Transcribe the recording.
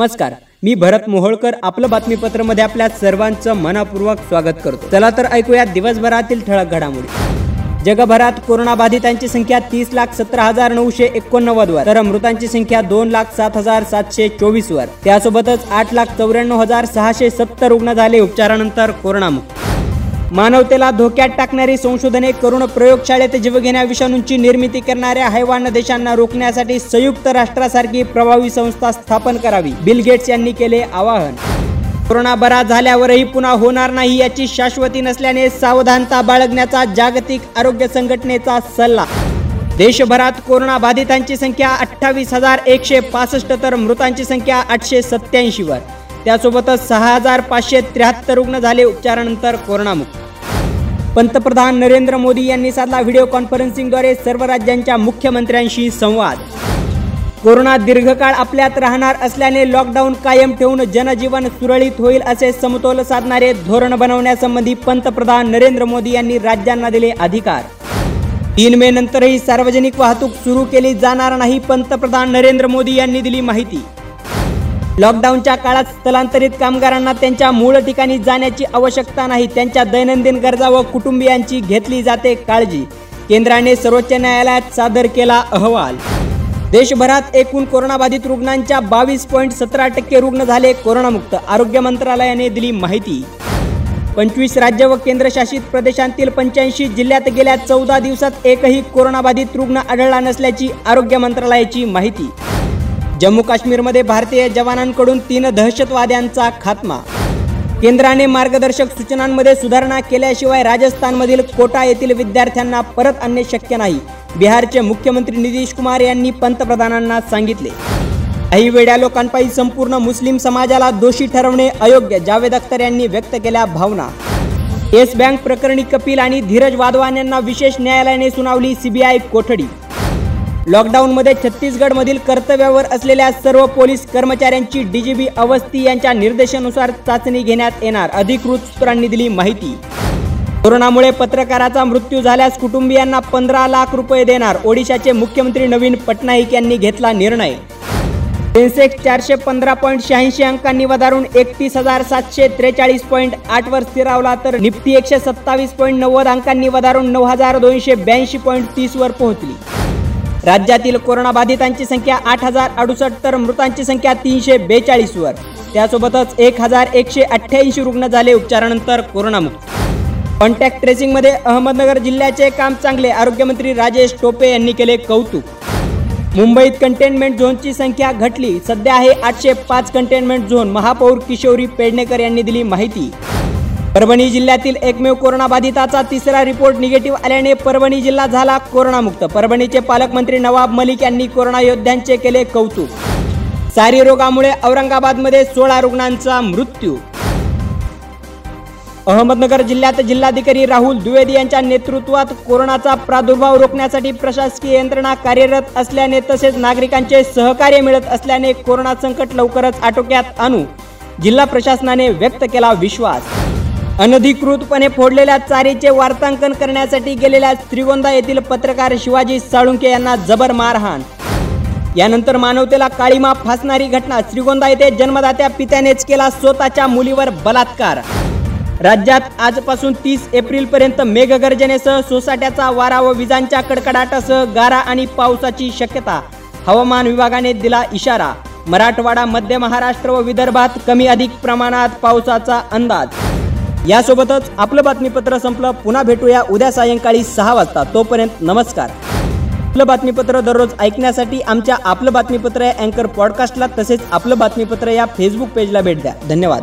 नमस्कार मी भरत मोहोळकर आपलं बातमीपत्रमध्ये आपल्या सर्वांचं मनापूर्वक स्वागत करतो. चला तर ऐकूया दिवसभरातील ठळक घडामोडी. जगभरात कोरोनाबाधितांची संख्या तीस लाख सतरा हजार नऊशे एकोणनव्वद वर तर मृतांची संख्या दोन लाख सात हजार सातशे चोवीस वर. त्यासोबतच आठ लाख चौऱ्याण्णव हजार सहाशे सत्तर रुग्ण झाले उपचारानंतर कोरोनामुक्त. मानवतेला धोक्यात टाकणारी संशोधने करून प्रयोगशाळेत जीवघेण्या विषाणूंची निर्मिती करणाऱ्या हैवान देशांना रोखण्यासाठी संयुक्त राष्ट्रासारखी प्रभावी संस्था स्थापन करावी बिल गेट्स यांनी केले आवाहन. कोरोना बरा झाल्यावरही पुन्हा होणार नाही याची शाश्वती नसल्याने सावधानता बाळगण्याचा जागतिक आरोग्य संघटनेचा सल्ला. देशभरात कोरोना बाधितांची संख्या अठ्ठावीस हजार एकशे पासष्ट तर मृतांची संख्या आठशे सत्याऐंशी वर. त्यासोबतच सहा हजार पाचशे त्र्याहत्तर रुग्ण झाले उपचारानंतर कोरोनामुक्त. पंतप्रधान नरेंद्र मोदी यांनी साधला व्हिडिओ कॉन्फरन्सिंगद्वारे सर्व राज्यांच्या मुख्यमंत्र्यांशी संवाद. कोरोना दीर्घकाळ आपल्यात राहणार असल्याने लॉकडाऊन कायम ठेवून जनजीवन सुरळीत होईल असे समतोल साधणारे धोरण बनवण्यासंबंधी पंतप्रधान नरेंद्र मोदी यांनी राज्यांना दिले अधिकार. तीन मे नंतरही सार्वजनिक वाहतूक सुरू केली जाणार नाही पंतप्रधान नरेंद्र मोदी यांनी दिली माहिती. लॉकडाऊनच्या काळात स्थलांतरित कामगारांना त्यांच्या मूळ ठिकाणी जाण्याची आवश्यकता नाही. त्यांच्या दैनंदिन गरजा व कुटुंबियांची घेतली जाते काळजी. केंद्राने सर्वोच्च न्यायालयात सादर केला अहवाल. देशभरात एकूण कोरोनाबाधित रुग्णांच्या बावीस पॉईंट सतरा टक्के रुग्ण झाले कोरोनामुक्त. आरोग्य मंत्रालयाने दिली माहिती. पंचवीस राज्य व केंद्रशासित प्रदेशांतील पंच्याऐंशी जिल्ह्यात गेल्या चौदा दिवसात एकही कोरोनाबाधित रुग्ण आढळला नसल्याची आरोग्य मंत्रालयाची माहिती. जम्मू काश्मीरमध्ये भारतीय जवानांकडून तीन दहशतवाद्यांचा खात्मा. केंद्राने मार्गदर्शक सूचनांमध्ये सुधारणा केल्याशिवाय राजस्थानमधील कोटा येथील विद्यार्थ्यांना परत आणणे शक्य नाही बिहारचे मुख्यमंत्री नितीश कुमार यांनी पंतप्रधानांना सांगितले. काही वेड्या लोकांपायी संपूर्ण मुस्लिम समाजाला दोषी ठरवणे अयोग्य जावेद अख्तर यांनी व्यक्त केल्या भावना. येस बँक प्रकरणी कपिल आणि धीरज वाधवान यांना विशेष न्यायालयाने सुनावली सीबीआय कोठडी. लॉकडाऊनमध्ये छत्तीसगडमधील कर्तव्यावर असलेल्या सर्व पोलीस कर्मचाऱ्यांची डीजीबी अवस्थी यांच्या निर्देशानुसार चाचणी घेण्यात येणार. अधिकृत सूत्रांनी दिली माहिती. कोरोनामुळे पत्रकाराचा मृत्यू झाल्यास कुटुंबियांना पंधरा लाख रुपये देणार. ओडिशाचे मुख्यमंत्री नवीन पटनाईक यांनी घेतला निर्णय. सेन्सेक्स चारशे पंधरा पॉईंट शहाऐंशी अंकांनी वधारून एकतीस हजार सातशे त्रेचाळीस पॉईंट आठ वर स्थिरावला तर निफ्टी एकशे सत्तावीस पॉईंट नव्वद अंकांनी वधारून नऊ हजार दोनशे ब्याऐंशी पॉईंट तीस वर पोहोचली. राज्यातील कोरोना बाधितांची संख्या आठ हजार अडुसष्ट तर मृतांची संख्या तीनशे बेचाळीसवर त्यासोबतच एक हजार एकशे अठ्ठ्याऐंशी रुग्ण झाले उपचारानंतर कोरोनामुक्त. कॉन्टॅक्ट ट्रेसिंगमध्ये अहमदनगर जिल्ह्याचे काम चांगले आरोग्यमंत्री राजेश टोपे यांनी केले कौतुक. मुंबईत कंटेनमेंट झोनची संख्या घटली. सध्या आहे आठशे पाच कंटेनमेंट झोन महापौर किशोरी पेडणेकर यांनी दिली माहिती. परभणी जिल्ह्यातील एकमेव कोरोनाबाधिताचा तिसरा रिपोर्ट निगेटिव्ह आल्याने परभणी जिल्हा झाला कोरोनामुक्त. परभणीचे पालकमंत्री नवाब मलिक यांनी कोरोना योद्ध्यांचे केले कौतुक. सारी रोगामुळे औरंगाबादमध्ये सोळा रुग्णांचा मृत्यू. अहमदनगर जिल्ह्यात जिल्हाधिकारी राहुल द्विवेदी यांच्या नेतृत्वात कोरोनाचा प्रादुर्भाव रोखण्यासाठी प्रशासकीय यंत्रणा कार्यरत असल्याने तसेच नागरिकांचे सहकार्य मिळत असल्याने कोरोना संकट लवकरच आटोक्यात आणू जिल्हा प्रशासनाने व्यक्त केला विश्वास. अनधिकृतपणे फोडलेल्या चारीचे वार्तांकन करण्यासाठी गेलेल्या श्रीगोंदा येथील पत्रकार शिवाजी साळुंके यांना जबर मारहाण. यानंतर मानवतेला काळीमा फासणारी घटना श्रीगोंदा येथे जन्मदात्या पित्यानेच केला स्वतःच्या मुलीवर बलात्कार. राज्यात आजपासून तीस एप्रिल पर्यंत मेघगर्जनेसह सोसाट्याचा वारा व विजांच्या कडकडाटासह गारा आणि पावसाची शक्यता हवामान विभागाने दिला इशारा. मराठवाडा मध्य महाराष्ट्र व विदर्भात कमी अधिक प्रमाणात पावसाचा अंदाज. यासोबतच आपलं बातमीपत्र संपलं. पुन्हा भेटूया उद्या सायंकाळी सहा वाजता. तोपर्यंत नमस्कार. आपलं बातमीपत्र दररोज ऐकण्यासाठी आमच्या आपलं बातमीपत्र या अँकर पॉडकास्टला तसेच आपलं बातमीपत्र या फेसबुक पेजला भेट द्या. धन्यवाद.